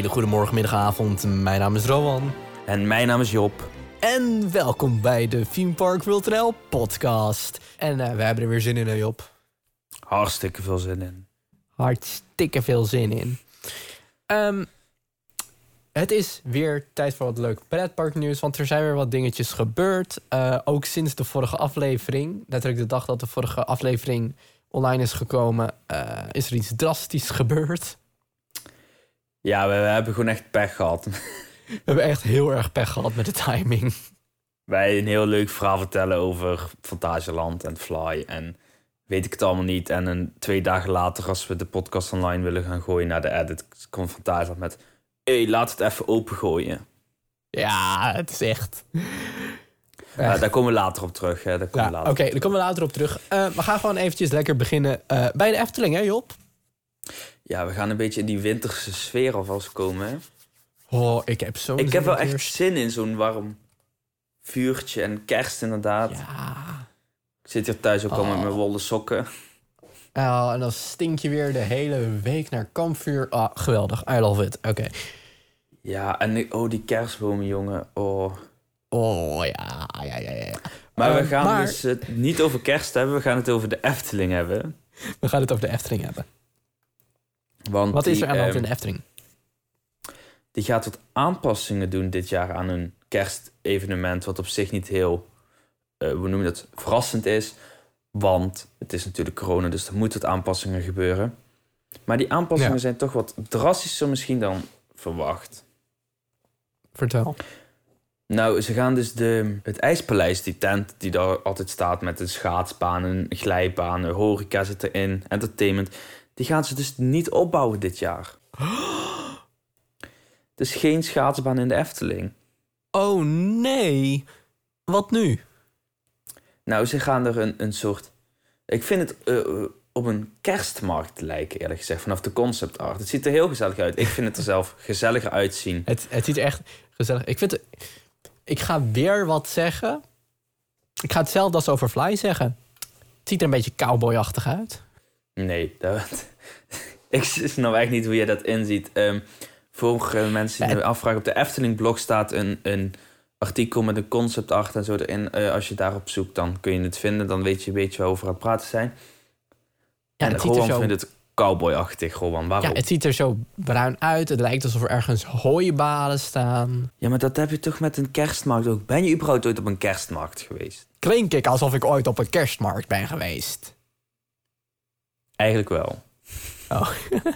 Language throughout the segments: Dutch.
hele goede morgen, middag, avond. Mijn naam is Rowan. En mijn naam is Job. En welkom bij de Theme Park World NL podcast. En eh, we hebben er weer zin in, hè, Job? Hartstikke veel zin in. Hartstikke veel zin in. Ehm, het is weer tijd voor wat leuk pretparknieuws, want er zijn weer wat dingetjes gebeurd. Eh, ook sinds de vorige aflevering, letterlijk de dag dat de vorige aflevering online is gekomen, eh, is er iets drastisch gebeurd. Ja, we, we hebben gewoon echt pech gehad. We hebben echt heel erg pech gehad met de timing. Wij een heel leuk verhaal vertellen over Fantasieland en Fly en weet ik het allemaal niet. En een, twee dagen later, als we de podcast online willen gaan gooien naar de edit, komt Fantasieland met... Hé, hey, laat het even opengooien. Ja, het is echt. Ja, daar komen we later op terug. Hè. Daar komen Ja, we Oké, later. daar komen we later op terug. Eh, we gaan gewoon eventjes lekker beginnen eh, bij de Efteling, hè Job? Ja, we gaan een beetje in die winterse sfeer alvast komen. Hè. Oh, ik heb zo Ik heb wel echt zin in zo'n warm vuurtje en kerst inderdaad. Ja. Ik zit hier thuis ook al met Oh. mijn wollen sokken. Oh, en dan stink je weer de hele week naar kampvuur. Ah, geweldig. I love it. Oké. Ja, en oh, die kerstbomen, jongen. Oh. Oh, ja, ja, ja, ja. Maar we Eh, gaan maar- dus het niet over kerst hebben, we gaan het over de Efteling hebben. We gaan het over de Efteling hebben. Want Wat is er aan de hand in ehm, de Efteling? Die gaat wat aanpassingen doen dit jaar aan een kerstevenement, wat op zich niet heel, eh hoe noem je dat, verrassend is. Want het is natuurlijk corona, dus er moeten wat aanpassingen gebeuren. Maar die aanpassingen Ja. zijn toch wat drastischer misschien dan verwacht. Vertel. Nou, ze gaan dus de, het IJspaleis, die tent die daar altijd staat met een schaatsbaan, een glijbaan, een horeca zit erin, entertainment. Die gaan ze dus niet opbouwen dit jaar. Dus geen schaatsbaan in de Efteling. Oh, nee. Wat nu? Nou, ze gaan er een, een soort... Ik vind het eh, eh, op een kerstmarkt lijken, eerlijk gezegd, vanaf de concept art. Het ziet er heel gezellig uit. Ik vind het er zelf gezelliger uitzien. Het, het ziet er echt gezellig. Ik vind het, Ik ga weer wat zeggen. Ik ga hetzelfde als over Fly zeggen. Het ziet er een beetje cowboyachtig uit. Nee, dat... ik snap echt niet hoe je dat inziet. Ehm voor mensen die me afvragen, op de Efteling-blog staat een, een artikel met een concept art en zo erin. Eh, als je daarop zoekt, dan kun je het vinden. Dan weet je een beetje waarover aan het praten zijn. Ja, en Rowan zo... vindt het cowboyachtig, Rowan. Waarom? Ja, het ziet er zo bruin uit. Het lijkt alsof er ergens hooibaden staan. Ja, maar dat heb je toch met een kerstmarkt ook? Ben je überhaupt ooit op een kerstmarkt geweest? Klink ik alsof ik ooit op een kerstmarkt ben geweest. Eigenlijk wel. Oh.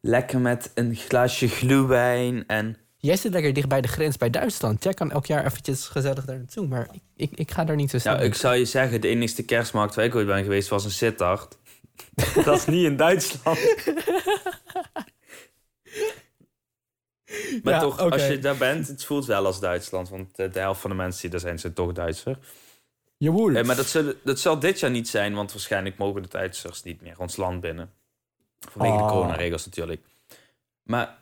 Lekker met een glaasje glühwein en... Jij zit lekker dicht bij de grens bij Duitsland. Jij kan elk jaar eventjes gezellig daar naartoe. Maar ik, ik, ik ga daar niet zo snel. Nou, ik zou je zeggen, de enigste kerstmarkt waar ik ooit ben geweest was een Sittard. dat is niet in Duitsland. maar Ja, toch, als je daar bent, het voelt wel als Duitsland. Want eh, de helft van de mensen die er zijn, zijn toch Duitser. Jawohl. Eh, maar dat, zullen, dat zal dit jaar niet zijn, want waarschijnlijk mogen de Duitsers niet meer ons land binnen. Vanwege de Oh. coronaregels natuurlijk. Maar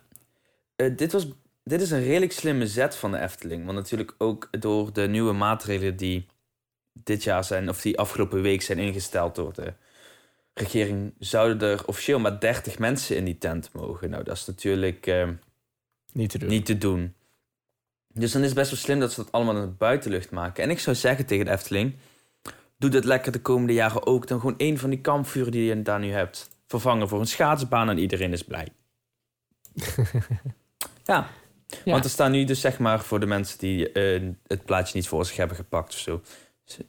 eh, dit, was, dit is een redelijk slimme zet van de Efteling. Want natuurlijk ook door de nieuwe maatregelen die dit jaar zijn, of die afgelopen week zijn ingesteld door de regering, zouden er officieel maar 30 mensen in die tent mogen. Nou, dat is natuurlijk eh, niet te doen. niet te doen. Dus dan is het best wel slim dat ze dat allemaal in de buitenlucht maken. En ik zou zeggen tegen de Efteling... doe dat lekker de komende jaren ook. Dan gewoon één van die kampvuren die je daar nu hebt... vervangen voor een schaatsbaan en iedereen is blij. ja. Ja. want er staan nu dus zeg maar... voor de mensen die eh, het plaatje niet voor zich hebben gepakt of zo...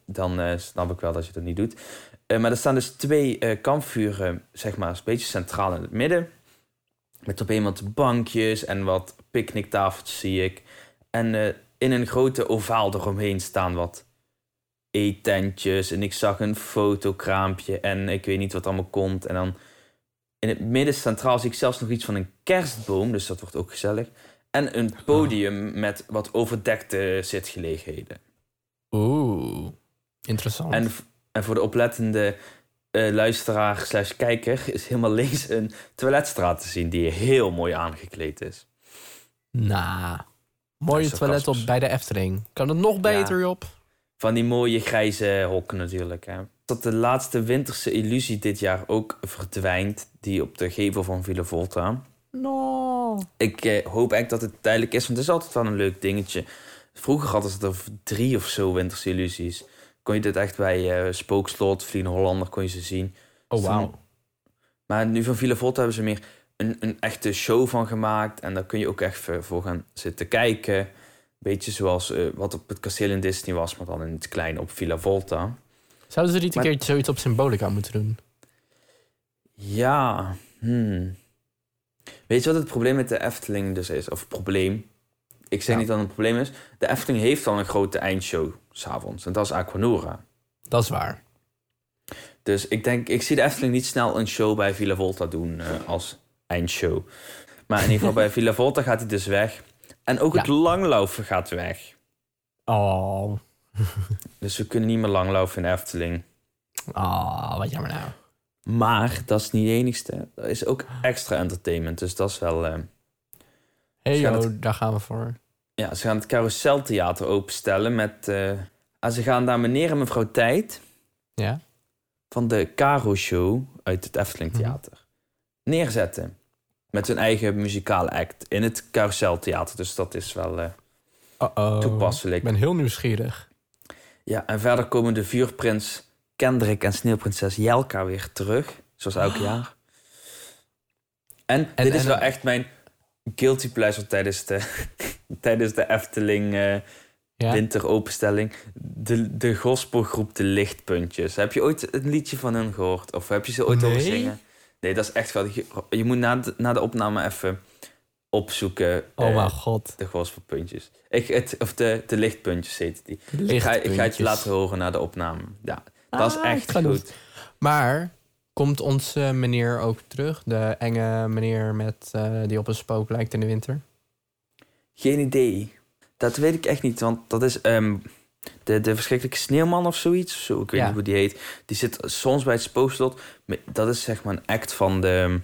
dan eh, snap ik wel dat je dat niet doet. Eh, maar er staan dus twee kampvuren, zeg maar... een beetje centraal in het midden... Met op een wat bankjes en wat picknicktafeltjes zie ik. En eh, in een grote ovaal eromheen staan wat eetentjes. En ik zag een fotokraampje en ik weet niet wat allemaal komt. En dan in het midden centraal zie ik zelfs nog iets van een kerstboom. Dus dat wordt ook gezellig. En een podium met wat overdekte zitgelegenheden. Oeh, interessant. En, en voor de oplettende eh, luisteraar slash kijker... is helemaal links een toiletstraat te zien... die heel mooi aangekleed is. Nou, mooie toilet op bij de Efteling. Kan het nog beter, Job? Van die mooie grijze hokken natuurlijk. Hè. Dat de laatste winterse illusie dit jaar ook verdwijnt. Die op de gevel van Villa Volta. No. Ik eh, hoop echt dat het tijdelijk is, want het is altijd wel een leuk dingetje. Vroeger hadden ze er drie of zo winterse illusies. Kon je dit echt bij eh, Spookslot, Vliegende Hollander, kon je ze zien. Oh, wauw. Maar nu van Villa Volta hebben ze meer een, een echte show van gemaakt. En daar kun je ook echt voor gaan zitten kijken. Beetje zoals eh, wat op het kasteel in Disney was, maar dan in het kleine op Villa Volta. Zouden ze niet een Maar- keer zoiets op Symbolica moeten doen? Ja, hmm. Weet je wat het probleem met de Efteling dus is? Of probleem. Ik zeg Ja. niet dat het een probleem is. De Efteling heeft al een grote eindshow s'avonds. En dat is Aquanura. Dat is waar. Dus ik denk, ik zie de Efteling niet snel een show bij Villa Volta doen eh, als eindshow. Maar in ieder geval bij Villa Volta gaat hij dus weg. En ook het Ja. langlaufen gaat weg. Oh. Dus we kunnen niet meer langlaufen in Efteling. Oh, wat jammer nou. Maar dat is niet het enigste. Er is ook extra entertainment. Dus dat is wel... eh, Hey daar gaan we voor. Ja, ze gaan het Carouseltheater openstellen met... ah, ze gaan daar meneer en mevrouw Tijd Ja? van de Caro Show uit het Efteling Mhm. Theater neerzetten. Met hun eigen muzikale act in het Carouseltheater. Dus dat is wel eh, toepasselijk. Ik ben heel nieuwsgierig. Ja, en verder komen de vuurprins Kendrick en sneeuwprinses Jelka weer terug. Zoals elk jaar. En, En- dit is wel echt mijn guilty pleasure tijdens de, tijdens de Efteling eh, Ja? winteropenstelling. De, de gospelgroep De Lichtpuntjes. Heb je ooit een liedje van hen gehoord? Of heb je ze ooit horen Nee. zingen? Nee, dat is echt wel... Je, moet na de, na de opname even opzoeken. Oh eh, mijn god. de gospelpuntjes. Ik, het, of de, de lichtpuntjes heet die. Ik ga, ik ga het je laten horen na de opname. Ja, dat is Ah, echt goed. Maar komt onze meneer ook terug? De enge meneer met, eh, die op een spook lijkt in de winter? Geen idee. Dat weet ik echt niet, want dat is ehm, de, de verschrikkelijke sneeuwman of zoiets. Zo, ik weet Ja. niet hoe die heet. Die zit soms bij het spookslot. Dat is zeg maar een act van de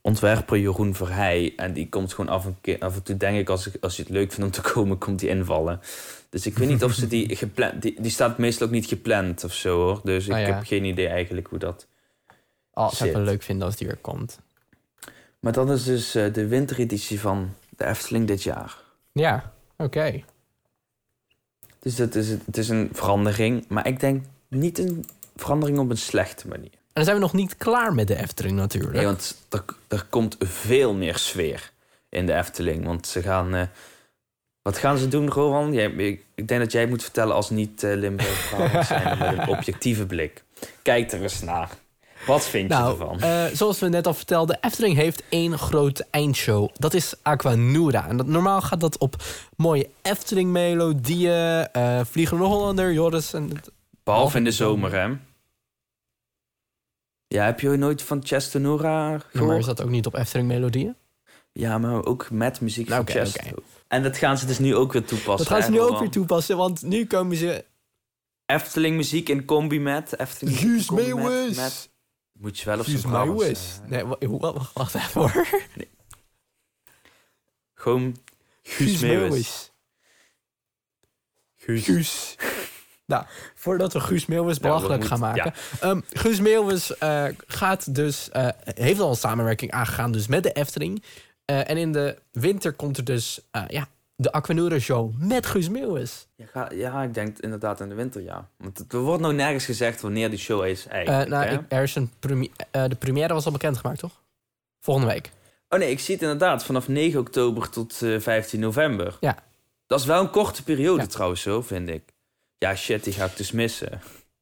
ontwerper Jeroen Verheij. En die komt gewoon af en, keer, af en toe, denk ik, als, ik, als je het leuk vindt om te komen, komt die invallen. Dus ik weet niet of ze die gepland... Die, die staat meestal ook niet gepland of zo, hoor. Dus ik Ah, ja. heb geen idee eigenlijk hoe dat... Oh, ik zou het leuk vinden als die weer komt. Maar dat is dus eh, de wintereditie van de Efteling dit jaar. Ja, oké. Dus dat is, het is een verandering, maar ik denk niet een verandering op een slechte manier. En dan zijn we nog niet klaar met de Efteling natuurlijk. Nee, want er, er komt veel meer sfeer in de Efteling. Want ze gaan... eh, wat gaan ze doen, Rowan? Jij, ik, ik denk dat jij moet vertellen als niet eh zijn met een objectieve blik. Kijk er eens naar. Wat vind je Nou, ervan? eh, zoals we net al vertelden, Efteling heeft één grote eindshow. Dat is Aquanura. En dat, normaal gaat dat op mooie Efteling-melodieën, eh Vliegende Hollander, Joris en... Behalve in de zomer, hè? Ja, heb je nooit van Chestanora Ja, gehoord? maar is dat ook niet op Efteling-melodieën? Ja, maar ook met muziek Nou, van. En dat gaan ze dus nu ook weer toepassen. Dat gaan ze nu ook weer toepassen, want nu komen ze... Efteling muziek in combi met... Efteling muziek in Guus combi met- Meeuwis! Moet je wel op zijn Brabants, eh, Nee, wa- wa- wacht, wacht even hoor. Gewoon Guus Meeuwis. Guus. Guus. nou, voordat we Guus Meeuwis belachelijk gaan maken. Ehm, Guus Meeuwis eh, gaat dus, eh, heeft al een samenwerking aangegaan dus met de Efteling. Eh, en in de winter komt er dus ja, de Aquanura Show met Guus Meeuwis. Ja, ja, ik denk inderdaad in de winter, ja. Want er wordt nou nergens gezegd wanneer die show is Eh, eigenlijk, nou, ik- er is een premi- eh, de première was al bekendgemaakt, toch? Volgende week. Oh nee, ik zie het inderdaad vanaf 9 oktober tot eh, 15 november. Ja. Dat is wel een korte periode Ja. trouwens, zo vind ik. Ja, shit, die ga ik dus missen.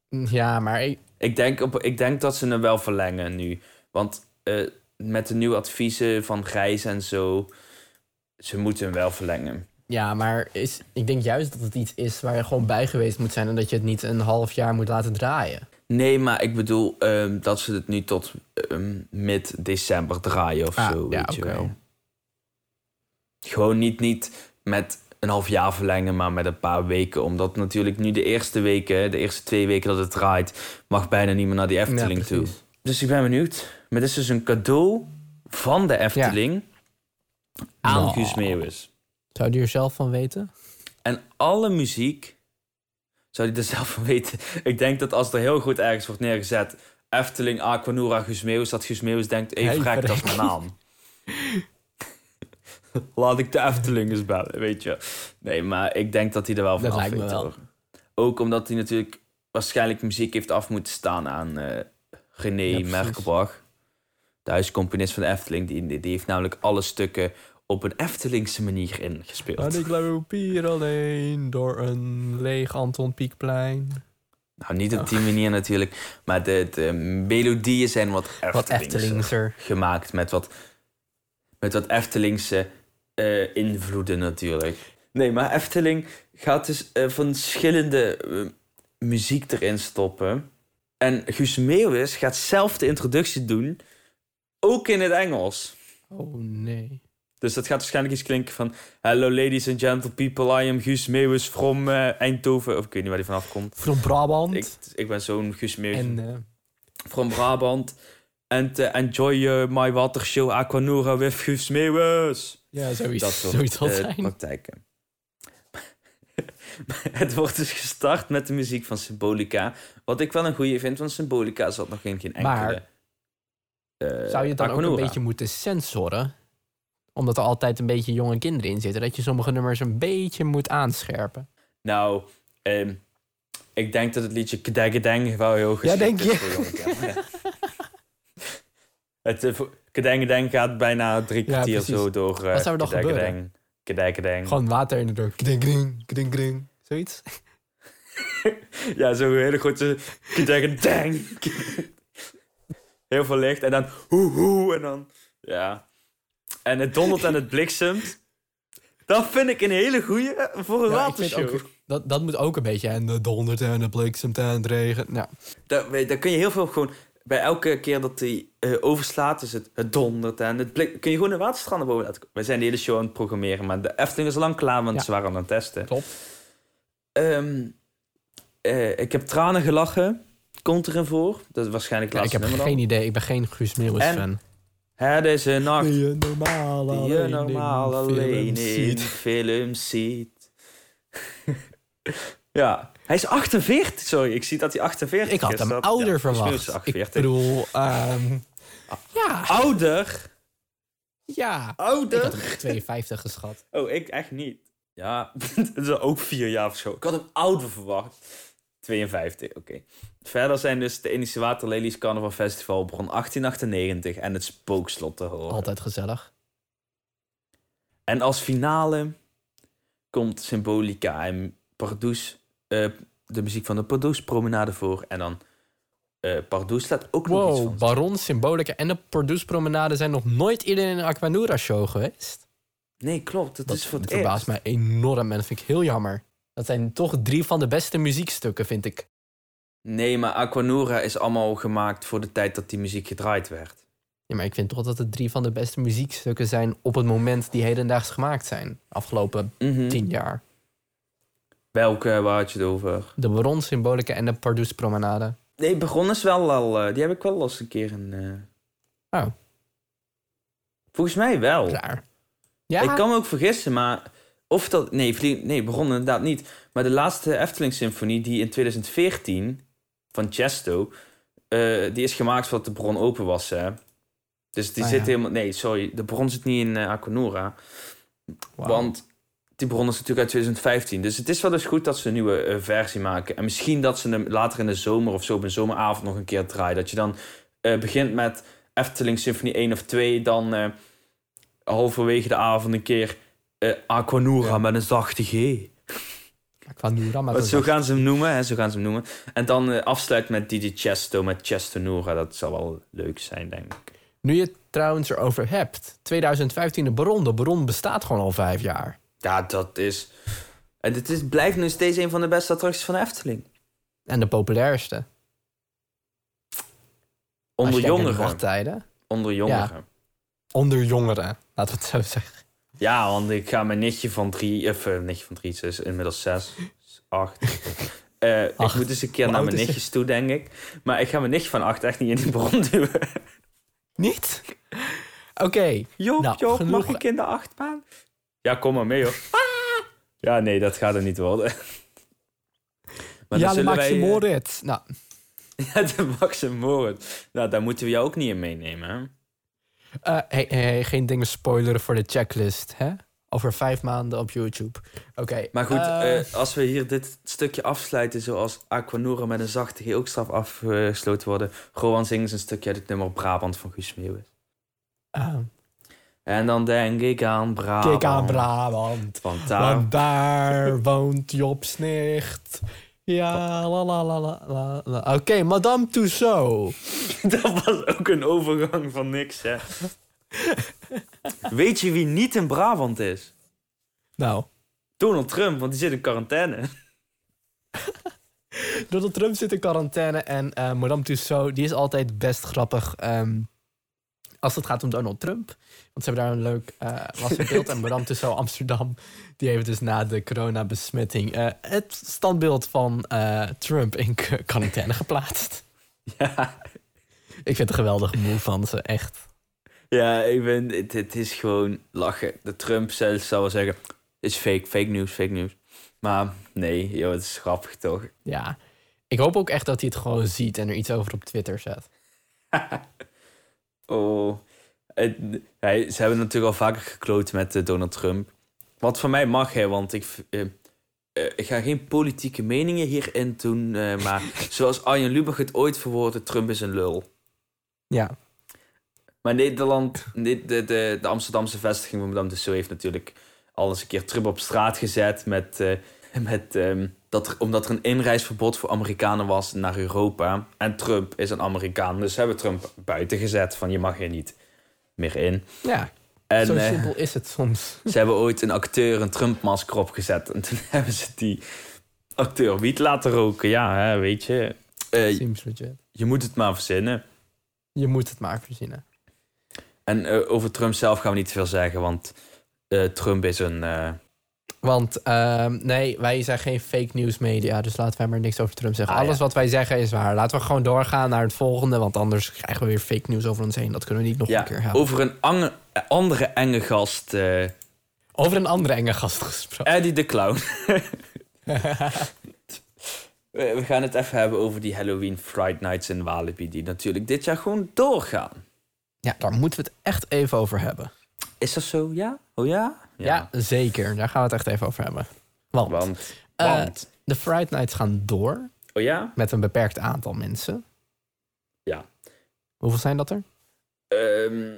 Ja, maar ik- Ik denk, op, ik denk dat ze hem wel verlengen nu. Want met de nieuwe adviezen van Grijs en zo... Ze moeten hem wel verlengen. Ja, maar is, ik denk juist dat het iets is waar je gewoon bij geweest moet zijn... en dat je het niet een half jaar moet laten draaien. Nee, maar ik bedoel ehm, dat ze het nu tot ehm, mid-december draaien of Ah, zo, ja, weet je wel. Gewoon niet, niet met een half jaar verlengen, maar met een paar weken. Omdat natuurlijk nu de eerste weken, de eerste twee weken dat het draait... mag bijna niet meer naar die Efteling Ja, toe. Dus ik ben benieuwd. Maar dit is dus een cadeau van de Efteling aan Nou. Guus Meeuwis. Zou je er zelf van weten? En alle muziek zou hij er zelf van weten. Ik denk dat als er heel goed ergens wordt neergezet... Efteling, Aquanura, Guus Meeuwis... dat Guus Meeuwis denkt, hey, Hey, dat is mijn naam. Laat ik de Efteling eens bellen, weet je. Nee, maar ik denk dat hij er wel van Dat af weet, hoor. Ook omdat hij natuurlijk waarschijnlijk muziek heeft af moeten staan aan eh René Ja. Merkelbach. De huiscomponist van de Efteling. Die, die, heeft namelijk alle stukken op een Eftelingse manier ingespeeld. En ik loop hier alleen door een leeg Anton Pieckplein. Nou, niet op die manier natuurlijk. Maar de, de melodieën zijn wat Wat Eftelingser Eftelingser. gemaakt. Met wat, met wat Eftelingse eh, invloeden natuurlijk. Nee, maar Efteling gaat dus eh, van verschillende eh, muziek erin stoppen. En Guus Meeuwis gaat zelf de introductie doen. Ook in het Engels. Oh nee. Dus dat gaat waarschijnlijk iets klinken van... Hello ladies and gentle people, I am Guus Meeuwis from eh, Eindhoven. Of ik weet niet waar die vanaf komt. Van Brabant. Ik, ik ben zo'n Guus Meeuwis en eh, from Brabant. And uh, enjoy uh, my water show Aquanura with Guus Meeuwis. ja, zoiets, Dat soort eh, zijn. praktijken. het wordt dus gestart met de muziek van Symbolica. Wat ik wel een goede vind, want Symbolica zat nog in geen enkele... Maar, eh, Zou je het dan ook een beetje moeten censoren? Omdat er altijd een beetje jonge kinderen in zitten. Dat je sommige nummers een beetje moet aanscherpen. Nou, ehm, ik denk dat het liedje Kedengedeng wel heel geschikt denk is je? voor jonge kinderen. Het uh, Kedengedeng gaat bijna drie Ja, kwartier precies. zo door uh, Wat zou er dan Kedengedeng, Kedengedeng. Gewoon water in de deur. Kring, kring. Zoiets. Ja, zo'n hele grote Kedengedeng. Heel veel licht en dan hoe hoe en dan... Ja. En het dondert en het bliksemt. Dat vind ik een hele goeie voor een Ja, watershow. ook- Dat, dat moet ook een beetje. En de dondert en de bliksemt en het regen. Nou, Daar, daar kun je heel veel gewoon... Bij elke keer dat hij eh, overslaat, is het, het dondert en het blik... Kun je gewoon de waterstranden boven laten komen. We zijn de hele show aan het programmeren, maar de Efteling is al lang klaar, want Ja. ze waren aan het testen. top. Ehm, eh, ik heb tranen gelachen. Komt erin voor. Dat is waarschijnlijk het Ja, ik laatste heb nummer geen idee. Ik ben geen Guus Meeuwis En- fan. Het is een nacht Die je normaal die je normaal alleen film in films ziet. ja, hij is 48. Sorry, ik zie dat hij 48 Ik had is. hem Dat- ouder ja, is verwacht. Ik 48. bedoel, ehm, ja, Ouder? ja. Ik Ouder? had hem echt 52 geschat. Oh, ik echt niet. Ja, dat is ook vier jaar of zo. Ik had hem ouder verwacht. 52, oké. Verder zijn dus de Indische Waterlelies Carnaval Festival begon 1898 en het spookslot te horen. Altijd gezellig. En als finale komt Symbolica en Pardoes, eh, de muziek van de Pardoes Promenade voor. En dan eh Pardoes laat ook nog iets Wow, van. Baron, Symbolica en de Produce Promenade zijn nog nooit eerder in een Aquanura show geweest. Nee, klopt. Dat is voor het verbaast mij enorm en dat vind ik heel jammer. Dat zijn toch drie van de beste muziekstukken, vind ik. Nee, maar Aquanura is allemaal gemaakt voor de tijd dat die muziek gedraaid werd. Ja, maar ik vind toch dat het drie van de beste muziekstukken zijn op het moment die hedendaags gemaakt zijn. Afgelopen Mhm. tien jaar. Welke, waar had je het over? De Baron, Symbolica en de Pardoes Promenade. Nee, Begon is wel al... eh, die heb ik wel eens een keer in... eh, Oh. Volgens mij wel. Klaar. Ja, Ik kan me ook vergissen, maar... Of dat... Nee, nee, Begon inderdaad niet. Maar de laatste Efteling-symfonie, die in 2014... Van Chesto... eh, die is gemaakt voordat de bron open was, hè. Dus die Ah, zit ja. helemaal... Nee, sorry. De bron zit niet in Aquanura. Wauw. Want die bron is natuurlijk uit 2015. Dus het is wel dus goed dat ze een nieuwe eh, versie maken. En misschien dat ze hem later in de zomer of zo op een zomeravond nog een keer draaien. Dat je dan begint met Efteling Symfonie 1 of 2. Dan halverwege de avond een keer Aquanura Ja. met een zachte G. Aquanura, maar Want dat zo gaan ze hem noemen. Hè, zo gaan ze hem noemen. En dan eh afsluit met DJ Chesto, met Chestonura. Dat zal wel leuk zijn, denk ik. Nu je het trouwens erover hebt. 2015 de Baron. De Baron bestaat gewoon al vijf jaar. Ja, dat is... En dit is, blijft nu steeds een van de beste attracties van de Efteling. En de populairste. Onder jongeren. Onder jongeren. Onder jongeren, laten we het zo zeggen. Ja, want ik ga mijn nichtje van drie, of eh, nichtje van drie, ze is inmiddels zes, acht. Ik Acht. moet eens een keer naar mijn nichtjes toe, denk ik. Maar ik ga mijn nichtje van acht echt niet in die bron duwen. Niet? Oké. Joop, Nou, Joop, genoeg- mag ik in de achtbaan? Ja, kom maar mee, hoor. Ja, nee, dat gaat er niet worden. Maar Ja, dan de zullen Maxi wij, eh, Moritz. Nou, Ja, de Max en Moritz. Nou, daar moeten we jou ook niet in meenemen, hè? Hey, hey, hey, geen dingen spoileren voor de checklist, hè? Over vijf maanden op YouTube. Oké. Maar goed, eh, eh, als we hier dit stukje afsluiten... zoals Aquanura met een zachte G ook straf afgesloten worden... Rowan zingt een stukje uit het nummer Brabant van Guus Meeuwis. ah, En dan denk ik aan Brabant. kijk aan Brabant. Want daar... Want daar woont. Ja, la la la la la. Oké, Madame Tussaud. Dat was ook een overgang van niks, hè. Weet je wie niet in Brabant is? Nou, Donald Trump, want die zit in quarantaine. Donald Trump zit in quarantaine en eh, Madame Tussaud, die is altijd best grappig ehm, als het gaat om Donald Trump. Want ze hebben daar een leuk eh wassenbeeld. en Madame Amsterdam, die heeft dus na de coronabesmetting eh, het standbeeld van eh, Trump in quarantaine geplaatst. Ja, Ik vind het een geweldige move van ze, echt. ja ik ben, het, het is gewoon lachen. De Trump zelf zou wel zeggen, is fake, fake nieuws, fake nieuws. Maar nee, joh, het is grappig toch? Ja, ik hoop ook echt dat hij het gewoon ziet en er iets over op Twitter zet. Oh, hij- ze hebben natuurlijk al vaker gekloot met eh, Donald Trump. Wat voor mij mag, hè, want ik, eh, eh, ik ga geen politieke meningen hierin doen. maar zoals Arjen Lubach het ooit verwoordde, Trump is een lul. Ja, Maar Nederland, de, de, de, de Amsterdamse vestiging van Madame Tussauds heeft natuurlijk al eens een keer Trump op straat gezet met, met ehm, dat er, omdat er een inreisverbod voor Amerikanen was naar Europa. En Trump is een Amerikaan, dus ze hebben Trump buiten gezet van je mag hier niet meer in. ja En zo eh, simpel is het soms. ze hebben ooit een acteur een Trump-masker opgezet en toen hebben ze die acteur wiet laten roken. Ja, hè, weet je, legit. je moet het maar verzinnen. Je moet het maar verzinnen. En eh, over Trump zelf gaan we niet te veel zeggen, want Trump is een... Want ehm, nee, wij zijn geen fake news media, dus laten wij maar niks over Trump zeggen. Ah, Alles ja. wat wij zeggen is waar. Laten we gewoon doorgaan naar het volgende, want anders krijgen we weer fake news over ons heen. Dat kunnen we niet nog Ja, een keer hebben. over een ange- andere enge gast, eh, Over een andere enge gast gesproken. Eddie de Clown. We we gaan het even hebben over die Halloween Fright Nights in Walibi, die natuurlijk dit jaar gewoon doorgaan. Ja, daar moeten we het echt even over hebben. Is dat zo? Ja? Oh ja? Ja, zeker. Daar gaan we het echt even over hebben. Want, Want, Eh, want. de Friday Nights gaan door oh ja? met een beperkt aantal mensen. Ja. Hoeveel zijn dat er? Ehm,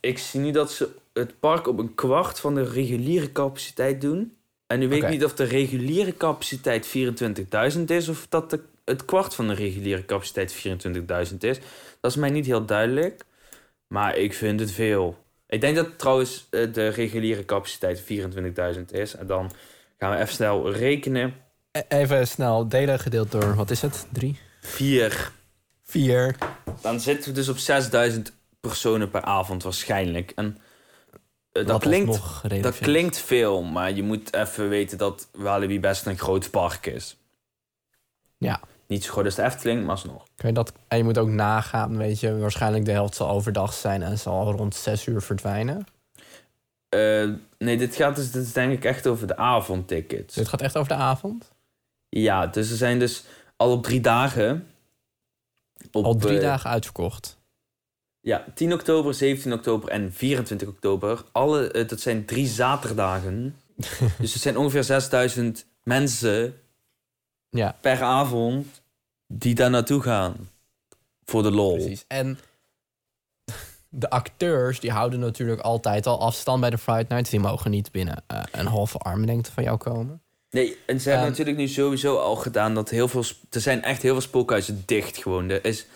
ik zie nu dat ze het park op een kwart van de reguliere capaciteit doen. En nu weet ik niet of de reguliere capaciteit 24.000 is of dat de, het kwart van de reguliere capaciteit 24.000 is. Dat is mij niet heel duidelijk. Maar ik vind het veel. Ik denk dat trouwens eh, de reguliere capaciteit 24.000 is. En dan gaan we even snel rekenen. E- Even snel delen gedeeld door, wat is het? Drie? 4. Vier. Dan zitten we dus op 6000 personen per avond waarschijnlijk. En eh, dat klinkt Dat klinkt veel, maar je moet even weten dat Walibi best een groot park is. Ja. Niet zo groot als de Efteling, maar alsnog. Kun je dat, en je moet ook nagaan, weet je, waarschijnlijk de helft zal overdag zijn en zal rond zes uur verdwijnen. Eh, nee, dit gaat dus dit is denk ik echt over de avondtickets. Dit gaat echt over de avond? Ja, dus er zijn dus al op drie dagen... Op, Al drie eh, dagen uitverkocht. Ja, 10 oktober, 17 oktober en 24 oktober. Alle, eh, dat zijn drie zaterdagen. dus het zijn ongeveer 6000 mensen Ja, per avond die daar naartoe gaan. Voor de lol. precies. En de acteurs, die houden natuurlijk altijd al afstand bij de Friday Nights. Die mogen niet binnen eh, een halve armlengte van jou komen. Nee, en ze hebben Ehm, natuurlijk nu sowieso al gedaan dat heel veel... Er zijn echt heel veel spookhuizen dicht gewoon. Er is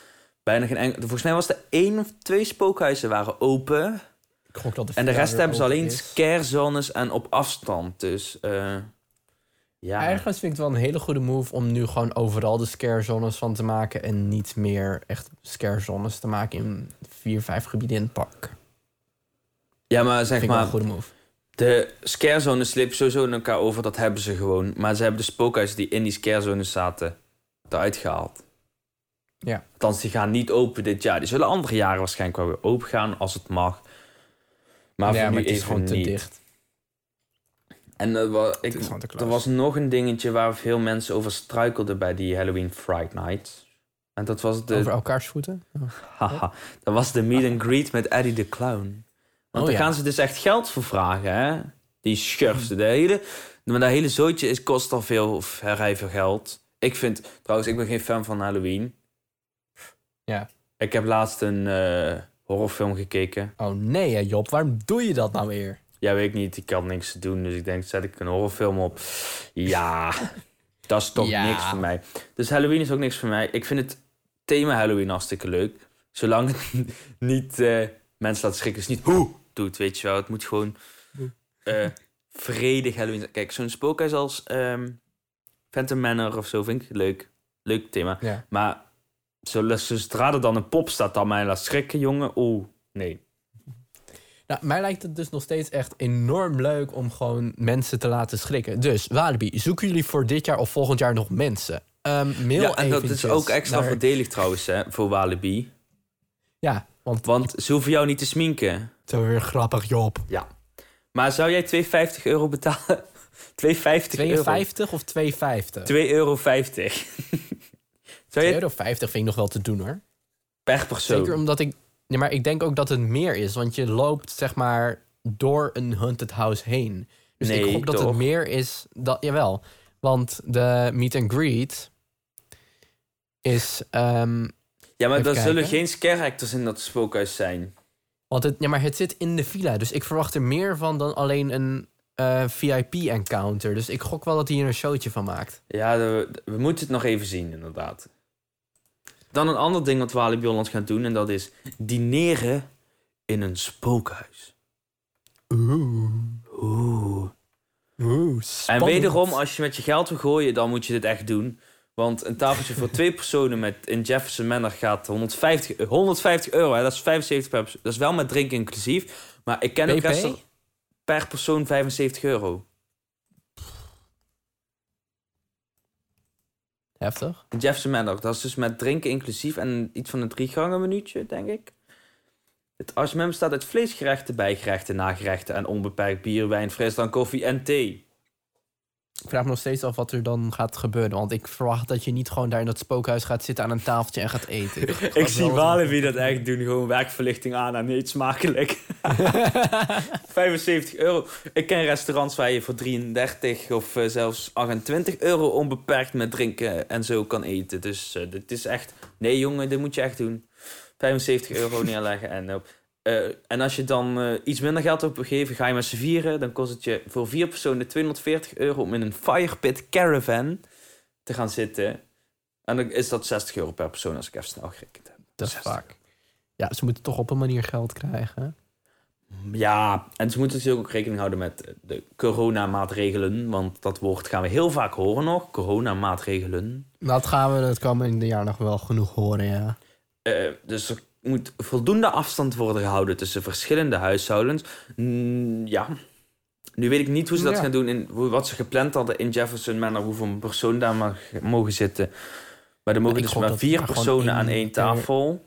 bijna geen enkel... Volgens mij was er één of twee spookhuizen waren open. Ik gok dat de En de rest hebben ze alleen scarezones en op afstand. Dus eh, ja, Ergens vind ik het wel een hele goede move om nu gewoon overal de scare zones van te maken. En niet meer echt scare zones te maken in vier, vijf gebieden in het park. ja, maar zeg maar... een goede move. De scarezones slippen sowieso in elkaar over. Dat hebben ze gewoon. Maar ze hebben de spookhuizen die in die scarezones zaten... eruit gehaald. Ja. Althans, die gaan niet open dit jaar. Die zullen andere jaren waarschijnlijk wel weer open gaan als het mag. Maar ja, voor maar nu het is gewoon te niet. dicht. En er ik, er was nog een dingetje waar veel mensen over struikelden bij die Halloween Fright Night. En dat was de, Over elkaars voeten? Oh. haha, dat was de meet and greet met Eddie de Clown. Want Oh, daar ja. gaan ze dus echt geld voor vragen, hè? Die schurfste. De hele, maar dat hele zootje is, kost al veel, vrij veel geld. Ik vind, trouwens, ik ben geen fan van Halloween. Ja. Ik heb laatst een eh, horrorfilm gekeken. Oh nee, hè, Job. Waarom doe je dat nou weer? Ja, weet ik niet. Ik had niks te doen, dus ik denk, zet ik een horrorfilm op. Ja, dat is toch Ja. niks voor mij. Dus Halloween is ook niks voor mij. Ik vind het thema Halloween hartstikke leuk. Zolang het niet eh, mensen laat schrikken. Dus niet hoe doet, weet je wel. Het moet gewoon eh, vredig Halloween zijn. Kijk, zo'n spookhuis als ehm Phantom Manor of zo vind ik leuk. Leuk thema. Ja. Maar zo- zodra er dan een pop staat dat mij laat schrikken, jongen. Oeh, nee. Nou, mij lijkt het dus nog steeds echt enorm leuk om gewoon mensen te laten schrikken. Dus, Walibi, zoeken jullie voor dit jaar of volgend jaar nog mensen? Ehm mail Ja, en dat is ook extra naar- voordelig trouwens, hè, voor Walibi. Ja, want Want ze hoeven jou niet te sminken. zo weer grappig, Job. Maar zou jij 2,50 euro betalen? 2,50 euro. 52 of 2,50? 2,50 euro. zou 2,50 je euro vind ik nog wel te doen hoor. per persoon? Zeker omdat ik. Nee, maar ik denk ook dat het meer is. Want je loopt zeg maar door een haunted house heen. Dus ik gok dat het meer is. Dat, jawel. Want de meet and greet is. ehm, ja, maar er zullen geen scare actors in dat spookhuis zijn. want het, ja, maar het zit in de villa. Dus ik verwacht er meer van dan alleen een eh, VIP-encounter. Dus ik gok wel dat hij er een showtje van maakt. Ja, we, we moeten het nog even zien, inderdaad. Dan een ander ding wat Walibi Holland gaat doen. En dat is dineren in een spookhuis. Oeh. Oeh. Oeh. En wederom, als je met je geld wil gooien, dan moet je dit echt doen. Want een tafeltje voor twee personen met in Jefferson Manor gaat 150, eh, 150 euro. Hè, dat is 75 per persoon. Dat is wel met drinken inclusief. Maar ik ken ook restaurant per persoon 75 euro. Heftig. Jefferson Manor, dat is dus met drinken inclusief en iets van een drie gangen minuutje, denk ik. Het assortiment bestaat uit vleesgerechten, bijgerechten, nagerechten en onbeperkt bier, wijn, frisdrank, koffie en thee. Ik vraag me nog steeds af wat er dan gaat gebeuren. Want ik verwacht dat je niet gewoon daar in dat spookhuis gaat zitten aan een tafeltje en gaat eten. Ik zie Walibi dat echt doen. Gewoon werkverlichting aan en eet smakelijk. 75 euro. Ik ken restaurants waar je voor 33 of eh, zelfs 28 euro onbeperkt met drinken en zo kan eten. Dus eh, dit is echt... Nee jongen, dit moet je echt doen. 75 euro neerleggen en op. Eh, en als je dan eh, iets minder geld op geven, ga je met z'n vieren. Dan kost het je voor vier personen 240 euro om in een firepit caravan te gaan zitten. En dan is dat 60 euro per persoon als ik even snel gerekend heb. Dat is 60 vaak. Ja, ze moeten toch op een manier geld krijgen. Ja, en ze moeten natuurlijk ook rekening houden met de coronamaatregelen. Want dat woord gaan we heel vaak horen nog. Coronamaatregelen. Dat gaan we het komende jaar nog wel genoeg horen, ja. Eh, dus moet voldoende afstand worden gehouden tussen verschillende huishoudens. Mm, ja. Nu weet ik niet hoe ze dat Ja. gaan doen. In, hoe- wat ze gepland hadden in Jefferson Manor. Hoeveel personen daar mag, mogen zitten. Maar er mogen dus maar vier personen aan één per- tafel.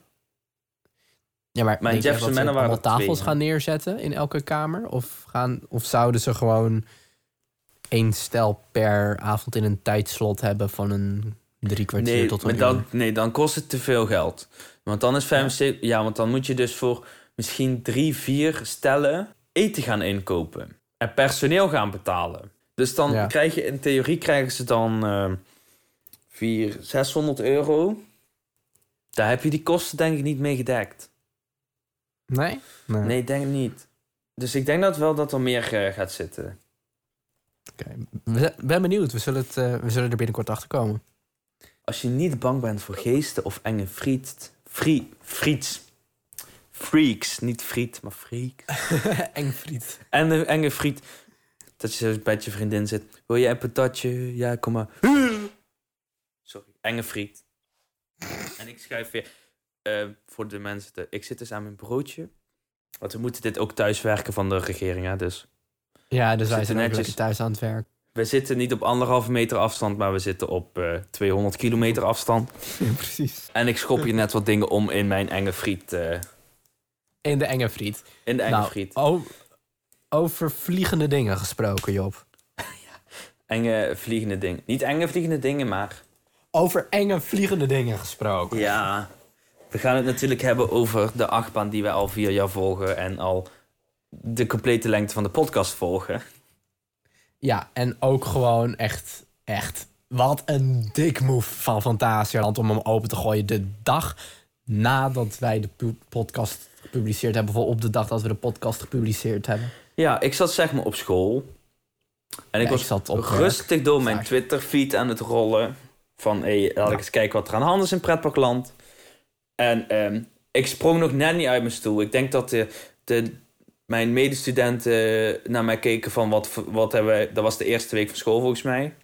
Ja, maar, Maar in Jefferson Manor waren er tafels twee, gaan neerzetten in elke kamer? Of, gaan, of zouden ze gewoon één stel per avond in een tijdslot hebben van een drie kwartier Nee, tot een maar uur? dan, nee, dan kost het te veel geld. Want dan is 75... Ja. want dan moet je dus voor misschien drie, vier stellen eten gaan inkopen. En personeel gaan betalen. Dus dan Ja. krijg je... In theorie krijgen ze dan... eh vier, 600 euro. Daar heb je die kosten denk ik niet mee gedekt. Nee? Nee. Nee, ik denk niet. Dus ik denk dat wel dat er meer eh, gaat zitten. Oké. Ben benieuwd. We zullen, het, eh, we zullen er binnenkort achter komen. Als je niet bang bent voor geesten of enge friet... Free, friets. Freaks, niet friet, maar freaks. Eng friet. En de enge friet. Dat je zo bij je vriendin zit. Wil je een patatje? Ja, kom maar. Sorry, enge friet. En ik schrijf weer eh, voor de mensen. te- ik zit dus aan mijn broodje. Want we moeten dit ook thuiswerken van de regering, hè? Dus Ja, dus wij Zitten zijn netjes. thuis aan het werk. We zitten niet op anderhalve meter afstand, maar we zitten op eh 200 kilometer afstand. precies. En ik schop hier net wat dingen om in mijn enge friet. eh, In de enge friet. in de enge nou, friet. over vliegende dingen gesproken, Job. Enge vliegende dingen. Niet enge vliegende dingen, maar Over enge vliegende dingen gesproken. Ja, we gaan het natuurlijk hebben over de achtbaan die wij al vier jaar volgen en al de complete lengte van de podcast volgen. Ja, en ook gewoon echt, echt, wat een dik move van Fantasialand om hem open te gooien de dag nadat wij de podcast gepubliceerd hebben. Of op de dag dat we de podcast gepubliceerd hebben. Ja, ik zat zeg maar op school. En ik Ja, was ik zat op werk. rustig door mijn. Twitter-feed aan het rollen. Van, hé, laat ik eens kijken wat er aan de hand is in pretparkland. En ehm, ik sprong nog net niet uit mijn stoel. Ik denk dat de, de, mijn medestudenten naar mij keken van... Wat, wat hebben wij... Dat was de eerste week van school volgens mij.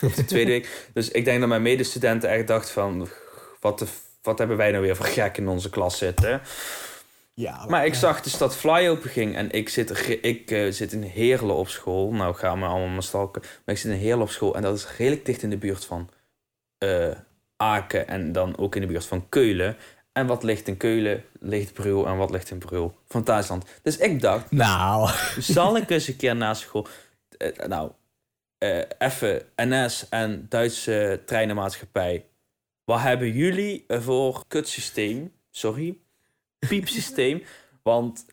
Of de tweede week. Dus ik denk dat mijn medestudenten echt dachten van... Wat, de, wat hebben wij nou weer voor gek in onze klas zitten? Ja, Maar ik zag dus dat Fly open ging en ik zit, ik, eh, zit in Heerlen op school. Nou, gaan we allemaal maar stalken. Maar ik zit in Heerlen op school en dat is redelijk dicht in de buurt van eh, Aken en dan ook in de buurt van Keulen. En wat ligt in Keulen, ligt Brul en wat ligt in Brul? Van Thuisland. Dus ik dacht, Nou, zal ik eens een keer na school... eh, nou, eh, even NS en Duitse treinenmaatschappij. Wat hebben jullie voor kutsysteem? Sorry, piepsysteem. Want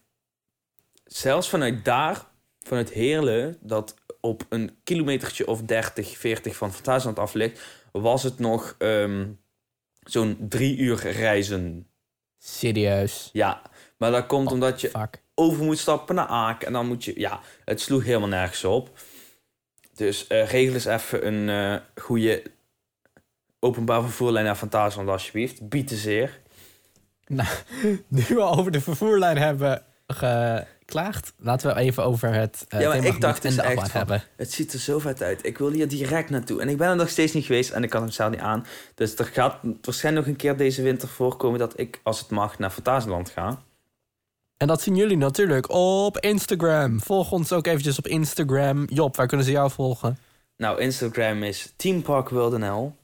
zelfs vanuit daar, vanuit Heerlen, dat op een kilometertje of 30, 40 van Fantasieland af ligt, was het nog ehm, zo'n drie uur reizen. serieus. Ja, maar dat komt omdat je Fuck. over moet stappen naar Aken. En dan moet je... Ja, het sloeg helemaal nergens op. Dus eh, regel eens even een eh goede openbaar vervoerlijn naar Fantasieland alsjeblieft. Bied zeer. Nou, nu we over de vervoerlijn hebben geklaagd, laten we even over het eh Ja, maar ik dacht dus de echt van- hebben. Het ziet er zo vet uit. Ik wil hier direct naartoe. En ik ben er nog steeds niet geweest en ik kan hem zelf niet aan. Dus er gaat waarschijnlijk nog een keer deze winter voorkomen dat ik, als het mag, naar Fantasieland ga. En dat zien jullie natuurlijk op Instagram. Volg ons ook eventjes op Instagram. Job, waar kunnen ze jou volgen? Nou, Instagram is teamparkworld.nl.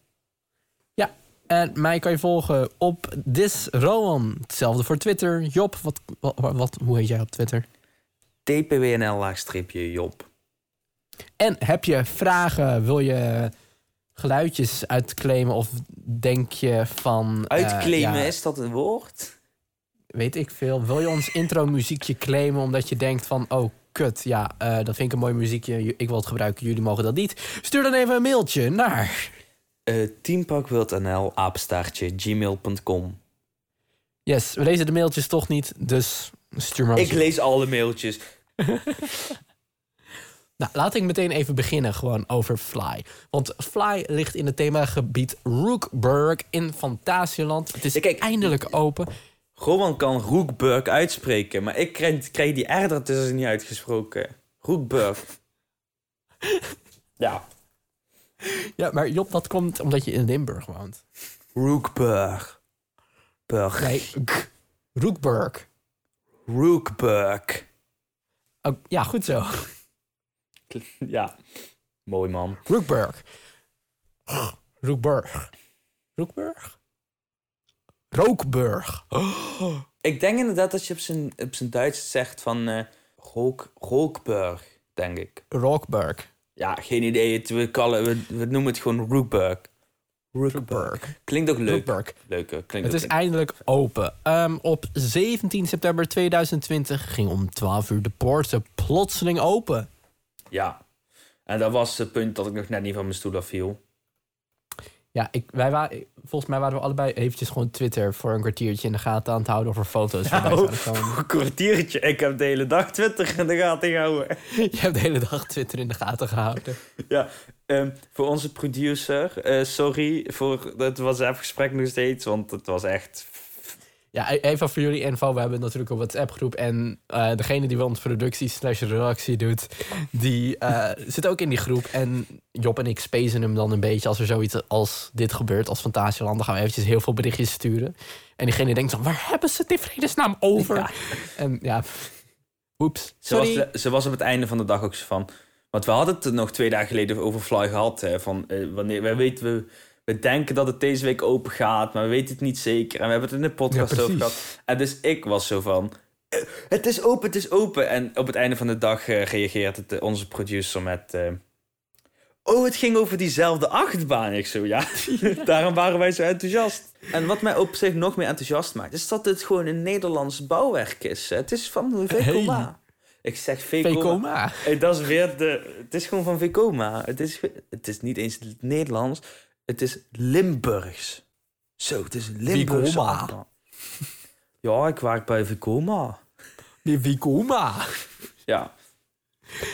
En mij kan je volgen op Disrowan. Hetzelfde voor Twitter. Job, wat, wat, wat, hoe heet jij op Twitter? Tpwnl-laagstreepje Job. En heb je vragen? Wil je geluidjes uitclaimen? Of denk je van... eh, Uitclaimen, ja, is dat een woord? weet ik veel. Wil je ons intro muziekje claimen omdat je denkt van... Oh, kut, ja, eh, dat vind ik een mooi muziekje. Ik wil het gebruiken, jullie mogen dat niet. Stuur dan even een mailtje naar... Eh teamparkworld.nl, apenstaartje, gmail.com. Yes, we lezen de mailtjes toch niet, dus stuur maar... Ik lees alle mailtjes. Nou, laat ik meteen even beginnen gewoon over Fly. Want Fly ligt in het themagebied Rookburg in Fantasieland. Het is Ja, kijk. eindelijk open. Roman kan Roekburg uitspreken, maar ik krijg, krijg die R ertussen niet uitgesproken. Roekburg. ja. Ja, maar Job, dat komt omdat je in Limburg woont. Roekburg. Burg. Nee, k- Rookburg. Roekburg. Oh, ja, goed zo. Ja. Mooi man. Rookburg. Rookburg. Rookburg? Rookburg. Ik denk inderdaad dat je op zijn, op zijn Duits zegt van eh Rook, Rookburg, denk ik. Rookburg. Ja, geen idee. We, we, we noemen het gewoon Rookburg. Rookburg. Klinkt ook leuk. Rookburg. Leuke. Klinkt Het is eindelijk open. Ehm, op 17 september 2020 ging om 12 uur de poorten plotseling open. Ja. En dat was het punt dat ik nog net niet van mijn stoel afviel. Ja, ik, wij waren, volgens mij waren we allebei eventjes gewoon Twitter voor een kwartiertje in de gaten aan het houden of er foto's voorbij Nou. komen. Een kwartiertje. Ik heb de hele dag Twitter in de gaten gehouden. Je hebt de hele dag Twitter in de gaten gehouden. Ja, ehm, voor onze producer, eh, sorry voor het WhatsApp-gesprek nog steeds, want het was echt... Ja, e- even voor jullie info. We hebben natuurlijk een WhatsApp-groep. En eh, degene die bij ons productie slash redactie doet, die eh, zit ook in die groep. En Job en ik spacen hem dan een beetje als er zoiets als dit gebeurt, als Fantasieland. Dan gaan we eventjes heel veel berichtjes sturen. En diegene denkt dan, waar hebben ze het in vredesnaam over? Ja. En ja, oeps, Ze was, ze was op het einde van de dag ook zo van... Want we hadden het nog twee dagen geleden over Fly gehad. Hè, van, eh, wanneer, wij weten, we, we denken dat het deze week open gaat, maar we weten het niet zeker. En we hebben het in de podcast Ja, over gehad. En dus ik was zo van... eh, Het is open, het is open. En op het einde van de dag eh, reageert het, eh, onze producer met... Oh, het ging over diezelfde achtbaan. Ik zo, ja. Daarom waren wij zo enthousiast. En wat mij op zich nog meer enthousiast maakt... is dat het gewoon een Nederlands bouwwerk is. Het is van Vekoma. Hey. Ik zeg Vekoma. Vekoma. Hey, dat is weer de... Het is gewoon van Vekoma. Het is, het is niet eens het Nederlands. Het is Limburgs. Zo, het is Limburgs achtbaan. Ja, ik werk bij Vekoma. Die Vekoma. Ja.